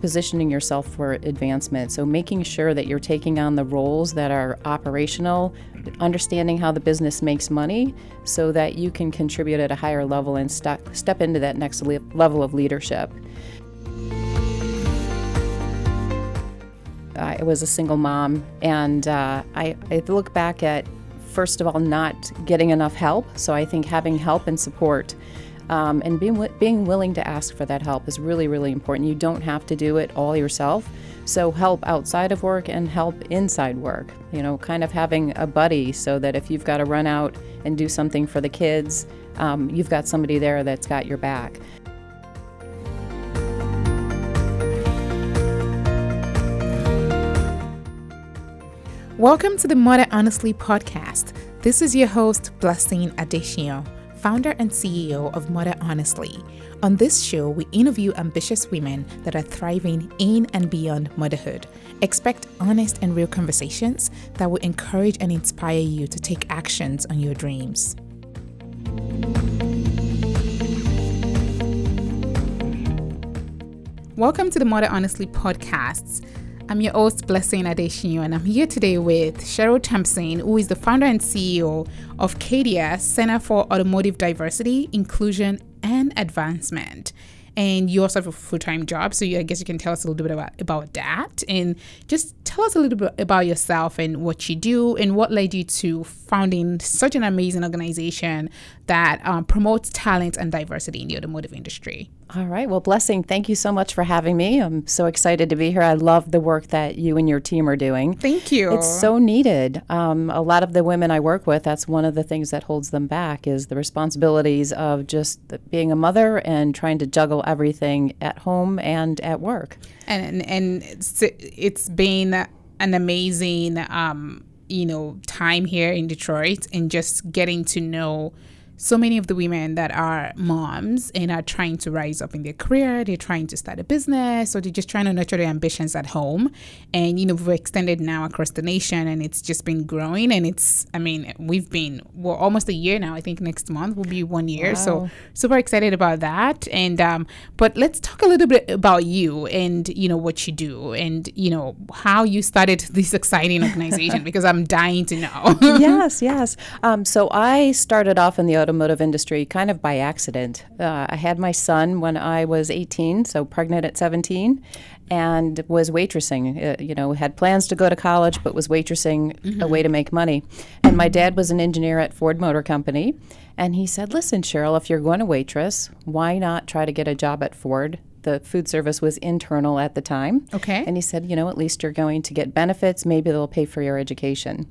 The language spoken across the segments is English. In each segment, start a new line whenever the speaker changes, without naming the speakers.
positioning yourself for advancement. So, making sure that you're taking on the roles that are operational, understanding how the business makes money so that you can contribute at a higher level and step, step into that next le- level of leadership. I was a single mom, and uh, I, I look back at, first of all, not getting enough help. So I think having help and support um, and being, being willing to ask for that help is really, really important. You don't have to do it all yourself. So, help outside of work and help inside work. You know, kind of having a buddy so that if you've got to run out and do something for the kids, um, you've got somebody there that's got your back.
Welcome to the Mother Honestly podcast. This is your host, Blessing Adesiyan, founder and CEO of Mother Honestly. On this show, we interview ambitious women that are thriving in and beyond motherhood. Expect honest and real conversations that will encourage and inspire you to take actions on your dreams. Welcome to the Mother Honestly podcasts. I'm your host, Blessing Adesiyan, and I'm here today with Cheryl Thompson, who is the founder and CEO of CADIA, Center for Automotive Diversity, Inclusion, and Advancement and you also have a full-time job so you, i guess you can tell us a little bit about, about that and just tell us a little bit about yourself and what you do and what led you to founding such an amazing organization that um, promotes talent and diversity in the automotive industry
all right. Well, Blessing, thank you so much for having me. I'm so excited to be here. I love the work that you and your team are doing.
Thank you.
It's so needed. Um, a lot of the women I work with, that's one of the things that holds them back is the responsibilities of just being a mother and trying to juggle everything at home and at work.
And and it's, it's been an amazing, um, you know, time here in Detroit and just getting to know so many of the women that are moms and are trying to rise up in their career, they're trying to start a business or they're just trying to nurture their ambitions at home. And, you know, we've extended now across the nation and it's just been growing. And it's, I mean, we've been, well, almost a year now. I think next month will be one year. Wow. So super excited about that. And, um, but let's talk a little bit about you and, you know, what you do and, you know, how you started this exciting organization because I'm dying to know.
yes, yes. Um, so I started off in the automotive industry kind of by accident. Uh, I had my son when I was 18, so pregnant at 17, and was waitressing. Uh, you know, had plans to go to college, but was waitressing mm-hmm. a way to make money. And my dad was an engineer at Ford Motor Company, and he said, "Listen, Cheryl, if you're going to waitress, why not try to get a job at Ford?" The food service was internal at the time.
Okay.
And he said, you know, at least you're going to get benefits. Maybe they'll pay for your education.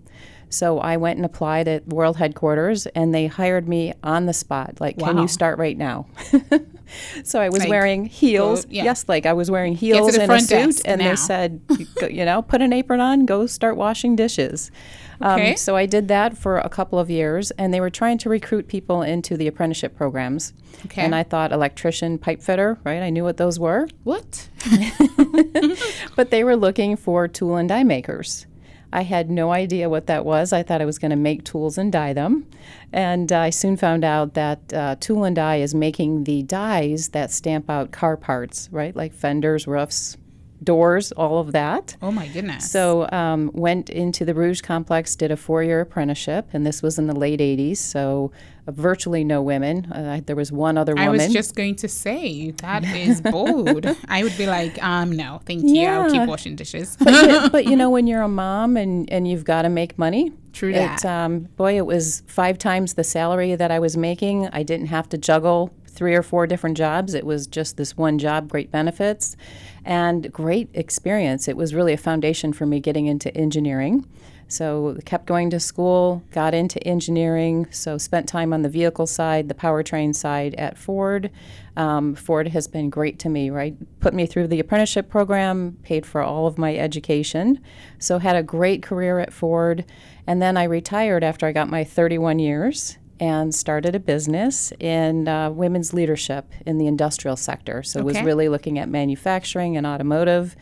So I went and applied at World Headquarters, and they hired me on the spot. Like, wow. can you start right now? so I was like, wearing heels. Go, yeah. Yes, like I was wearing heels and a suit, and now. they said, you know, put an apron on, go start washing dishes. Um, okay. Um, so I did that for a couple of years, and they were trying to recruit people into the apprenticeship programs. Okay. And I thought electrician, pipe fitter, right? I knew what those were.
What?
but they were looking for tool and die makers. I had no idea what that was. I thought I was going to make tools and dye them. And uh, I soon found out that uh, tool and die is making the dies that stamp out car parts, right? Like fenders, roofs, doors, all of that.
Oh my goodness!
So um, went into the Rouge complex, did a four-year apprenticeship, and this was in the late '80s. So uh, virtually no women. Uh, there was one other woman. I
was just going to say that is bold. I would be like, um, no, thank you. Yeah. I'll keep washing dishes.
but, but, you know, when you're a mom and and you've got to make money.
True that.
um, boy, it was five times the salary that I was making. I didn't have to juggle three or four different jobs. It was just this one job, great benefits and great experience. It was really a foundation for me getting into engineering. So kept going to school, got into engineering. So spent time on the vehicle side, the powertrain side at Ford. Um, Ford has been great to me. Right, put me through the apprenticeship program, paid for all of my education. So had a great career at Ford, and then I retired after I got my 31 years and started a business in uh, women's leadership in the industrial sector. So okay. was really looking at manufacturing and automotive.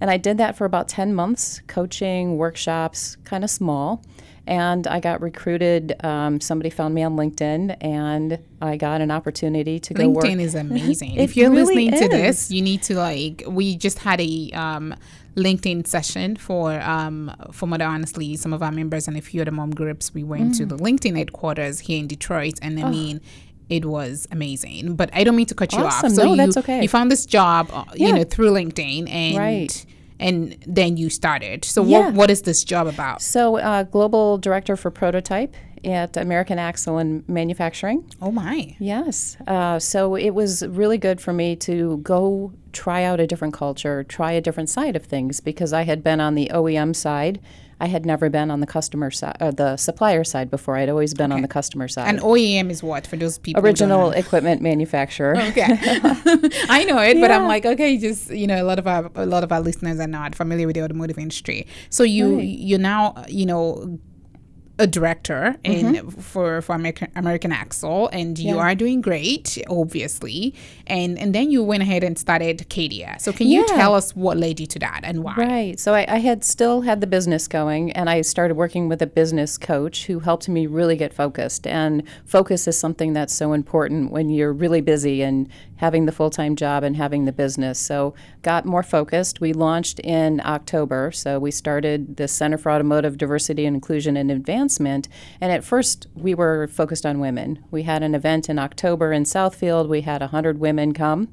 And I did that for about 10 months, coaching, workshops, kind of small. and I got recruited. Um, somebody found me on LinkedIn, and I got an opportunity to go work.
LinkedIn is amazing. If you're
really
listening to this, you need to like. We just had a um, LinkedIn session for um, for Mother Honestly. Some of our members and a few other mom groups. We went
Mm.
to the LinkedIn headquarters here in Detroit, and I mean. It was amazing, but I don't mean to cut you off. So
No,
you,
that's okay.
You found this job, uh, you know, through LinkedIn, and
Right.
and then you started. So
Yeah.
what what is this job about?
So, uh, global director for prototype at American Axle and Manufacturing.
Oh my!
Yes. Uh, so it was really good for me to go try out a different culture, try a different side of things because I had been on the OEM side. I had never been on the customer side, uh, the supplier side before. I'd always been on the customer side.
And OEM is what for those people?
Original equipment manufacturer.
Okay, I know it, but I'm like, okay, just you know, a lot of our a lot of our listeners are not familiar with the automotive industry. So you
Right.
you're now you know a director in
Mm-hmm.
for for American American Axle, and you
Yeah.
are doing great, obviously. And and then you went ahead and started Cadia. So can you tell us what led you to that and why?
Right. So I, I had still had the business going, and I started working with a business coach who helped me really get focused. And focus is something that's so important when you're really busy and having the full time job and having the business. So got more focused. We launched in October. So we started the Center for Automotive Diversity and Inclusion and Advancement. And at first, we were focused on women. We had an event in October in Southfield. We had 100 women come.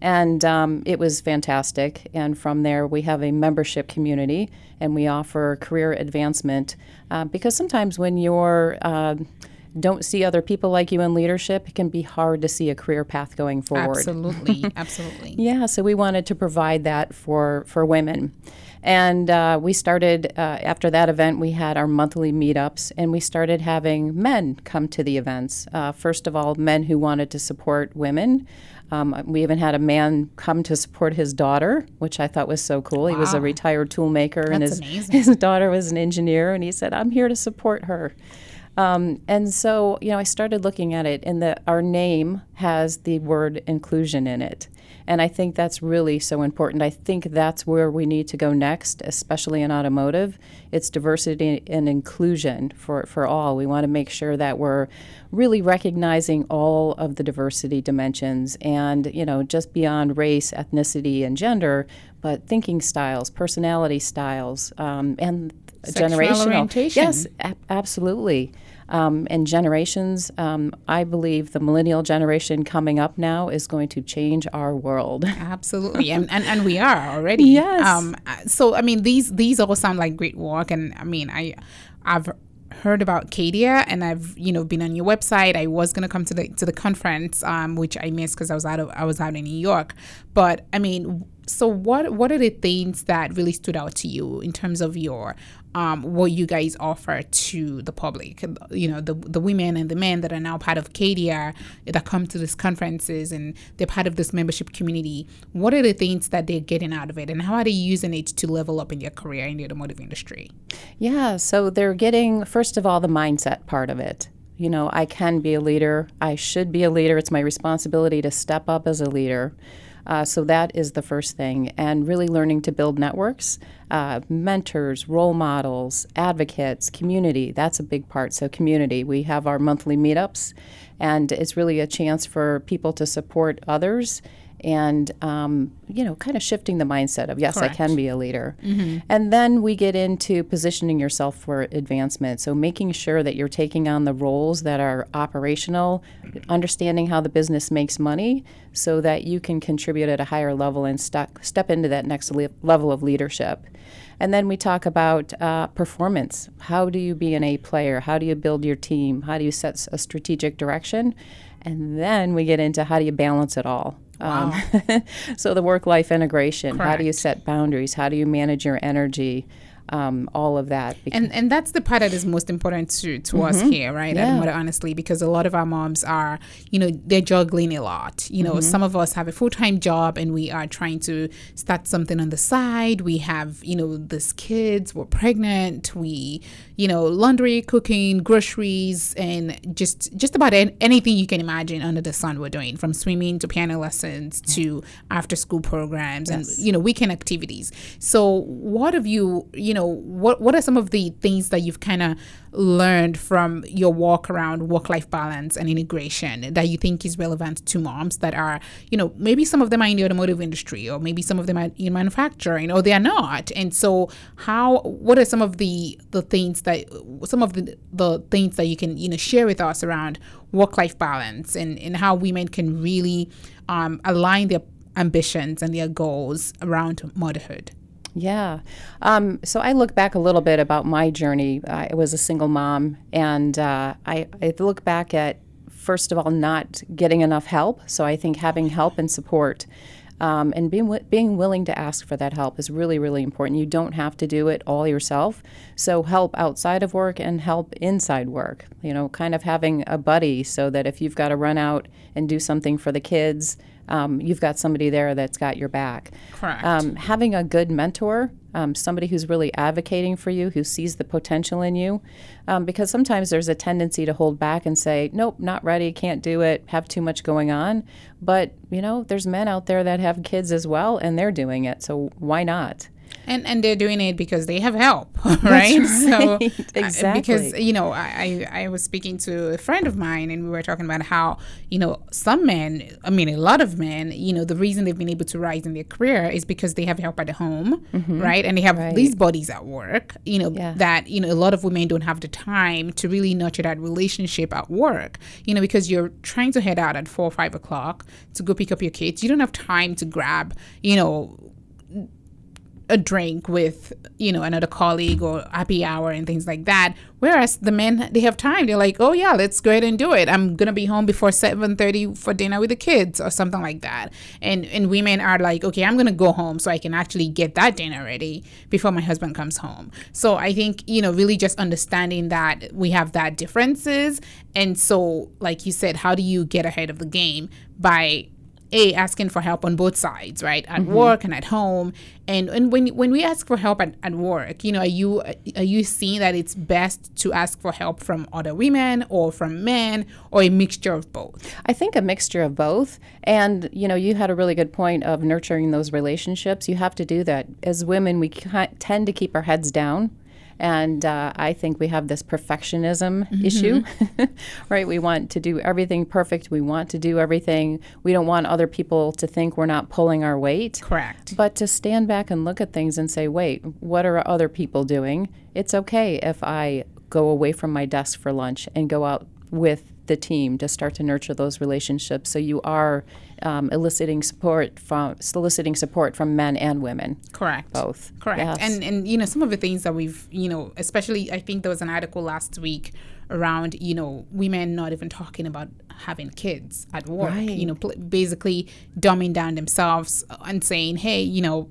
And um, it was fantastic. And from there, we have a membership community and we offer career advancement uh, because sometimes when you're uh, don't see other people like you in leadership, it can be hard to see a career path going forward.
Absolutely, absolutely.
Yeah, so we wanted to provide that for for women, and uh, we started uh, after that event. We had our monthly meetups, and we started having men come to the events. Uh, first of all, men who wanted to support women. Um, we even had a man come to support his daughter, which I thought was so cool. He was a
Wow.
retired toolmaker, and his
amazing.
his daughter was an engineer, and he said, "I'm here to support her." Um, and so, you know, I started looking at it, and the our name has the word inclusion in it, and I think that's really so important. I think that's where we need to go next, especially in automotive. It's diversity and inclusion for for all. We want to make sure that we're really recognizing all of the diversity dimensions, and you know, just beyond race, ethnicity, and gender, but thinking styles, personality styles, um, and
Sexual
generational
orientation.
Yes, a- absolutely. Um, and generations, um, I believe the millennial generation coming up now is going to change our world.
Absolutely, and, and and we are already.
Yes.
Um. So I mean, these these all sound like great work, and I mean, I, I've heard about Cadia, and I've you know been on your website. I was gonna come to the to the conference, um, which I missed because I was out of I was out in New York. But I mean, so what what are the things that really stood out to you in terms of your um, what you guys offer to the public, you know, the the women and the men that are now part of Cadia that come to these conferences and they're part of this membership community. What are the things that they're getting out of it, and how are they using it to level up in their career in the automotive industry?
Yeah, so they're getting, first of all, the mindset part of it. You know, I can be a leader. I should be a leader. It's my responsibility to step up as a leader. Uh, so that is the first thing. And really learning to build networks, uh, mentors, role models, advocates, community. That's a big part. So, community. We have our monthly meetups, and it's really a chance for people to support others and, um, you know, kind of shifting the mindset of, yes, I can be a leader. And then we get into positioning yourself for advancement. So making sure that you're taking on the roles that are operational, understanding how the business makes money so that you can contribute at a higher level and step, step into that next le- level of leadership. And then we talk about uh, performance. How do you be an A player? How do you build your team? How do you set a strategic direction? And then we get into how do you balance it all? Um, so the work-life integration. How do you set boundaries? How do you manage your energy? Um, all of that.
And and that's the part that is most important to, to us here, right? At
Yeah.
Mother Honestly, because a lot of our moms are, you know, they're juggling a lot. You know, some of us have a full time job and we are trying to start something on the side. We have, you know, these kids, we're pregnant, we, you know, laundry, cooking, groceries, and just just about an- anything you can imagine under the sun we're doing, from swimming to piano lessons to after school programs and you know weekend activities. So what have you, you know, know, what what are some of the things that you've kind of learned from your walk around work life balance and integration that you think is relevant to moms that are, you know, maybe some of them are in the automotive industry or maybe some of them are in manufacturing or they are not. And so how what are some of the the things that some of the the things that you can, you know, share with us around work life balance and, and how women can really um, align their ambitions and their goals around motherhood?
Yeah. Um, so I look back a little bit about my journey. I was a single mom, and uh, I, I look back at, first of all, not getting enough help. So I think having help and support. Um, and being being willing to ask for that help is really really important. You don't have to do it all yourself. So help outside of work and help inside work. You know, kind of having a buddy so that if you've got to run out and do something for the kids, um, you've got somebody there that's got your back.
Correct.
Um, having a good mentor, um, somebody who's really advocating for you, who sees the potential in you, um, because sometimes there's a tendency to hold back and say, "Nope, not ready, can't do it, have too much going on." But you know, there's men out there that have kids as well, and they're doing it, so why not?
And and they're doing it because they have help right, right. so
exactly
because you know I, I was speaking to a friend of mine and we were talking about how you know some men i mean a lot of men you know the reason they've been able to rise in their career is because they have help at the home mm-hmm. right and they have right. these bodies at work you know yeah. that you know a lot of women don't have the time to really nurture that relationship at work you know because you're trying to head out at four or five o'clock to go pick up your kids you don't have time to grab you know a drink with you know another colleague or happy hour and things like that. Whereas the men they have time. They're like oh yeah let's go ahead and do it. I'm gonna be home before 7.30 for dinner with the kids or something like that. And and women are like okay i'm gonna go home so i can actually get that dinner ready before my husband comes home. So i think you know really just understanding that we have that differences. And so like you said how do you get ahead of the game? By a asking for help on both sides right? At mm-hmm. work and at home. And and when when we ask for help at, at work you know are you are you seeing that it's best to ask for help from other women or from men or a mixture of both?
I think a mixture of both. And you know you had a really good point of nurturing those relationships. You have to do that. As women we tend to keep our heads down and uh, I think we have this perfectionism mm-hmm. issue, right? We want to do everything perfect. We want to do everything. We don't want other people to think we're not pulling our weight.
Correct.
But to stand back and look at things and say, wait, what are other people doing? It's okay if I go away from my desk for lunch and go out with the team to start to nurture those relationships. So you are um, eliciting support from soliciting support from men and women.
Correct.
Both.
Correct. Yes. And and you know some of the things that we've you know especially I think there was an article last week around you know women not even talking about having kids at work. Right. You know pl- basically dumbing down themselves and saying hey you know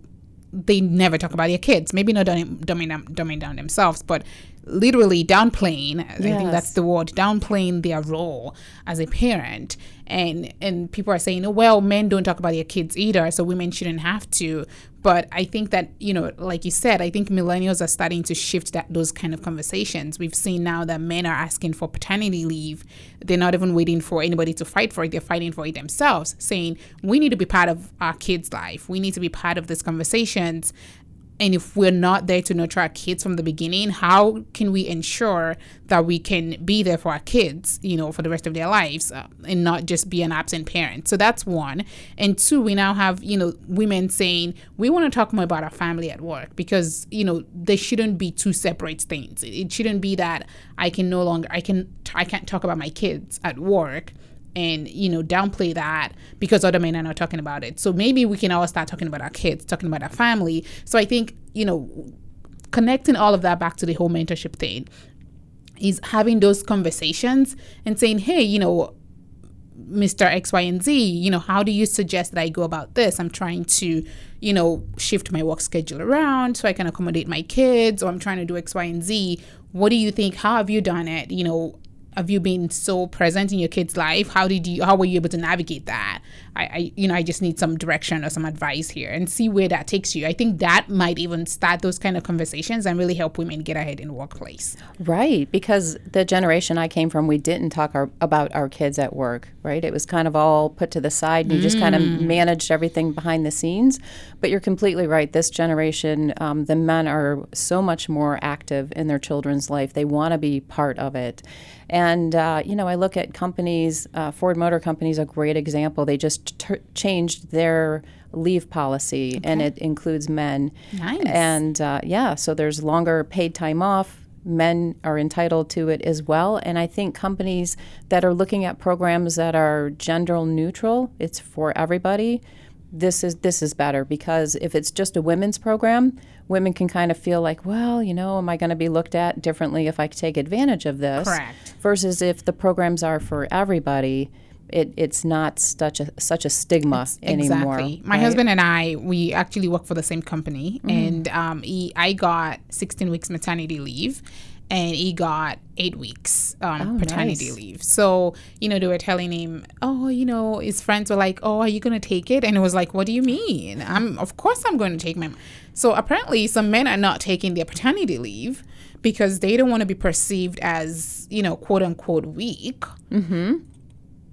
they never talk about their kids. Maybe not dumbing, dumbing, dumbing down themselves, but literally downplaying yes. i think that's the word downplaying their role as a parent. And and people are saying oh, well men don't talk about their kids either so women shouldn't have to. But i think that you know like you said i think millennials are starting to shift that those kind of conversations. We've seen now that men are asking for paternity leave. They're not even waiting for anybody to fight for it. They're fighting for it themselves saying we need to be part of our kids life. We need to be part of these conversations and if we're not there to nurture our kids from the beginning how can we ensure that we can be there for our kids you know for the rest of their lives uh, and not just be an absent parent? So that's one. And two we now have you know women saying we want to talk more about our family at work because you know they shouldn't be two separate things. It shouldn't be that i can no longer i can i can't talk about my kids at work and you know downplay that because other men are not talking about it so maybe we can all start talking about our kids talking about our family so i think you know connecting all of that back to the whole mentorship thing is having those conversations and saying hey you know Mr. X, Y, and Z, you know, how do you suggest that I go about this? I'm trying to, you know, shift my work schedule around so I can accommodate my kids, or I'm trying to do X, Y, and Z. What do you think? How have you done it? You know, have you been so present in your kid's life? How did you how were you able to navigate that? I, I you know, I just need some direction or some advice here and see where that takes you. I think that might even start those kind of conversations and really help women get ahead in the workplace.
Right, because the generation I came from, we didn't talk our, about our kids at work, right? It was kind of all put to the side and you just kind of managed everything behind the scenes. But you're completely right. This generation, um, the men are so much more active in their children's life. They want to be part of it. And, uh, you know, I look at companies, uh, Ford Motor Company is a great example. They just t- changed their leave policy and it includes men.
Nice.
And uh, yeah, so there's longer paid time off. Men are entitled to it as well. And I think companies that are looking at programs that are gender neutral, it's for everybody. This is this is better because if it's just a women's program, women can kind of feel like, well, you know, am I going to be looked at differently if I take advantage of this?
Correct.
Versus if the programs are for everybody, it, it's not such a such a stigma anymore.
Exactly. My
right?
husband and I, we actually work for the same company, and um, he, I got 16 weeks maternity leave, and he got eight weeks um, paternity
nice.
leave. So you know, they were telling him, oh, you know, his friends were like, oh, are you gonna take it? And it was like, what do you mean? I'm of course I'm going to take my. So apparently, some men are not taking their paternity leave because they don't want to be perceived as you know, quote unquote, weak.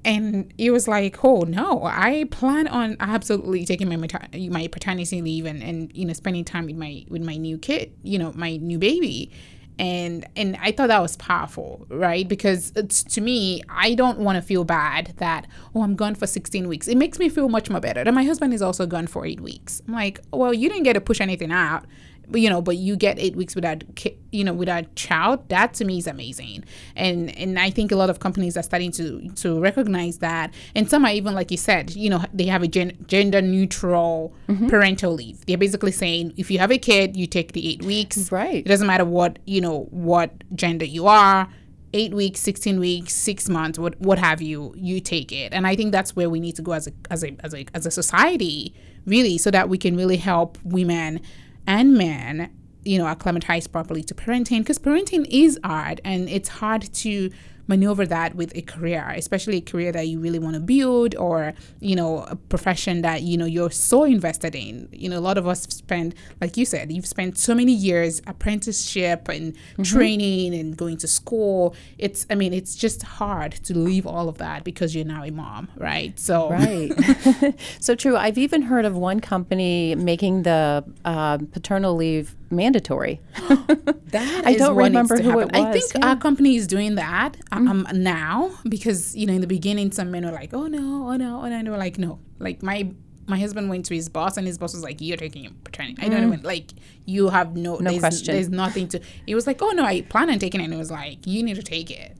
And it was like, "Oh no, I plan on absolutely taking my mater- my paternity leave and, and you know spending time with my with my new kid, you know, my new baby." And and I thought that was powerful, right? Because it's, to me, I don't want to feel bad that oh I'm gone for 16 weeks. It makes me feel much more better. That my husband is also gone for eight weeks. I'm like, well, you didn't get to push anything out you know but you get eight weeks without you know without child that to me is amazing. And and i think a lot of companies are starting to to recognize that. And some are even like you said you know they have a gen- gender neutral mm-hmm. parental leave. They're basically saying if you have a kid you take the eight weeks.
Right.
it doesn't matter what you know what gender you are eight weeks 16 weeks six months what what have you you take it. And i think that's where we need to go as a as a as a, as a society really so that we can really help women and men you know acclimatize properly to parenting because parenting is hard and it's hard to maneuver that with a career especially a career that you really want to build or you know a profession that you know you're so invested in you know a lot of us spend like you said you've spent so many years apprenticeship and training and going to school it's i mean it's just hard to leave all of that because you're now a mom right so
Right. so true. I've even heard of one company making the uh, paternal leave mandatory.
That
I
is
don't remember who it
I think
yeah. Mm-hmm.
our company is doing that um, now because you know in the beginning some men were like, oh no, oh no, oh no, and they were like, no. Like my my husband went to his boss and his boss was like, you're taking your paternity. I don't even like you have no
Mm. No
there's,
question.
There's nothing to. He was like, oh no, I plan on taking it. And it was like, you need to take it.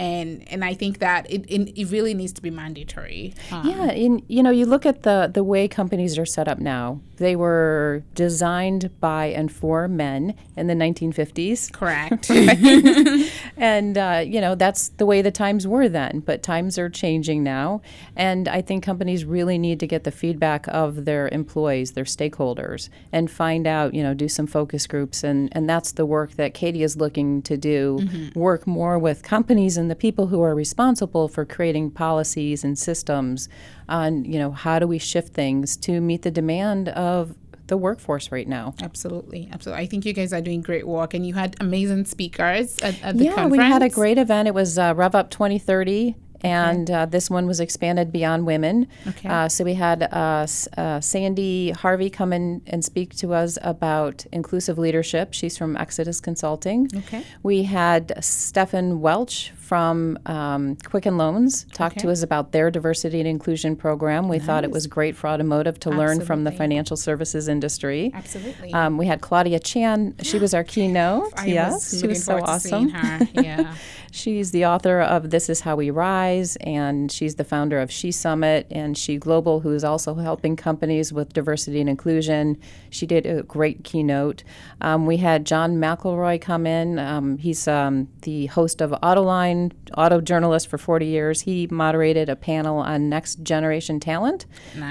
And and I think that it it, it really needs to be mandatory. Um,
Yeah, and you know, you look at the the way companies are set up now. They were designed by and for men in the 1950s,
Correct.
and uh, you know that's the way the times were then. But times are changing now, and I think companies really need to get the feedback of their employees, their stakeholders, and find out. You know, do some focus groups, and and that's the work that Cadia is looking to do. Work more with companies and the people who are responsible for creating policies and systems on you know how do we shift things to meet the demand of the workforce right now.
Absolutely, absolutely. I think you guys are doing great work, and you had amazing speakers at, at the
yeah,
conference.
we had a great event. It was uh, Rev Up 2030. And uh, this one was expanded beyond women.
Okay.
Uh, so we had uh, uh, Sandy Harvey come in and speak to us about inclusive leadership. She's from Exodus Consulting.
Okay.
We had Stefan Welch from um, Quicken Loans talk to us about their diversity and inclusion program. We thought it was great for automotive to learn from the financial services industry.
Absolutely.
Um, we had Claudia Chan. She was our keynote.
I
yes,
was
she was so awesome.
her. Yeah.
She's the author of This Is How We Rise, and she's the founder of She Summit and She Global, who is also helping companies with diversity and inclusion. She did a great keynote. Um, we had John McElroy come in. Um, he's um, the host of Autoline, auto journalist for 40 years. He moderated a panel on next generation talent,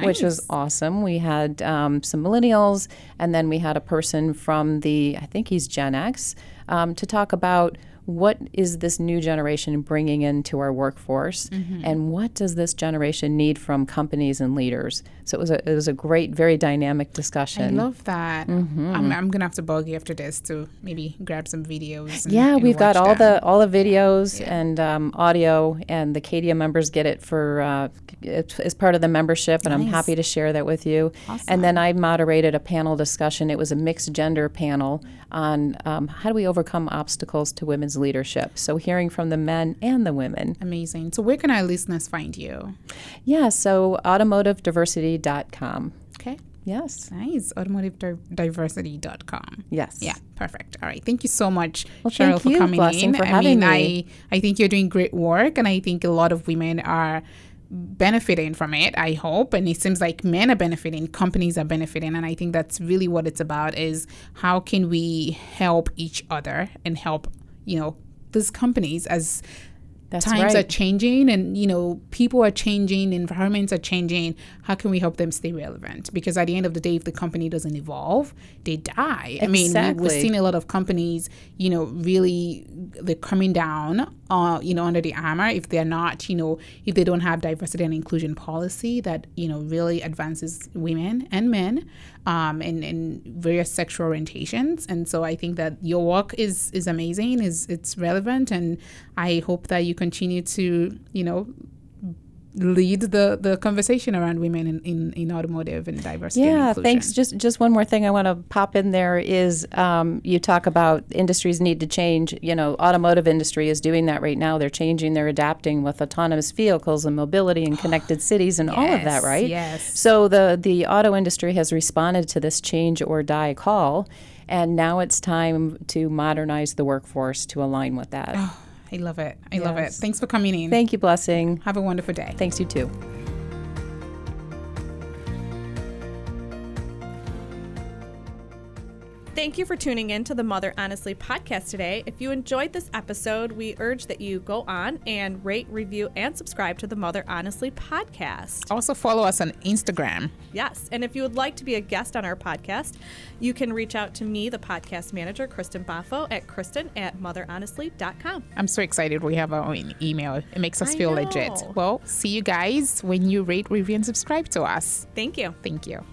which was awesome. We had um, some millennials, and then we had a person from the, I think he's Gen X, um, to talk about what is this new generation bringing into our workforce,
Mm-hmm.
and what does this generation need from companies and leaders? So it was a it was a great, very dynamic discussion I
love that.
Mm-hmm.
I'm, I'm gonna have to bug you after this to maybe grab some videos. And,
yeah,
and
we've got all
them.
the all the videos and um, audio, and the Cadia members get it for uh, it's part of the membership, and I'm happy to share that with you. And then I moderated a panel discussion. It was a mixed gender panel on um, how do we overcome obstacles to women's leadership. So hearing from the men and the women.
amazing. So where can our listeners find you?
Yeah, so automotivediversity.com.
Okay.
Yes.
Nice. Automotivediversity.com.
Yes.
Yeah, perfect. All right. Thank you so much,
Well,
Cheryl, for coming
Blessing,
in.
for
I
having
mean,
me.
I I think you're doing great work, and I think a lot of women are benefiting from it i hope and it seems like men are benefiting companies are benefiting and i think that's really what it's about is how can we help each other and help you know these companies as
That's
times are changing and you know people are changing environments are changing how can we help them stay relevant? Because at the end of the day if the company doesn't evolve they die. I mean we, we're seeing a lot of companies you know really they're coming down uh you know under the armor if they're not you know if they don't have diversity and inclusion policy that you know really advances women and men um and and various sexual orientations. And so i think that your work is is amazing is it's relevant and i hope that you continue to you know lead the the conversation around women in, in, in automotive and diversity
Yeah,
inclusion.
thanks. Just just one more thing I want to pop in there is um, you talk about industries need to change. You know, automotive industry is doing that right now. They're changing, they're adapting with autonomous vehicles and mobility and connected cities and all of that, right?
yes.
So the the auto industry has responded to this change or die call, and now it's time to modernize the workforce to align with that.
I love it. I love it. Thanks for coming in.
Thank you, Blessing.
Have a wonderful day.
Thanks you too.
Thank you for tuning in to the Mother Honestly podcast today. If you enjoyed this episode, we urge that you go on and rate, review, and subscribe to the Mother Honestly podcast.
Also follow us on Instagram.
Yes. And if you would like to be a guest on our podcast, you can reach out to me, the podcast manager, Kristen Baffo, at kristen at motherhonestly.com.
I'm so excited we have our own email. It makes us
I
feel
know.
legit. Well, see you guys when you rate, review, and subscribe to us.
Thank you.
Thank you.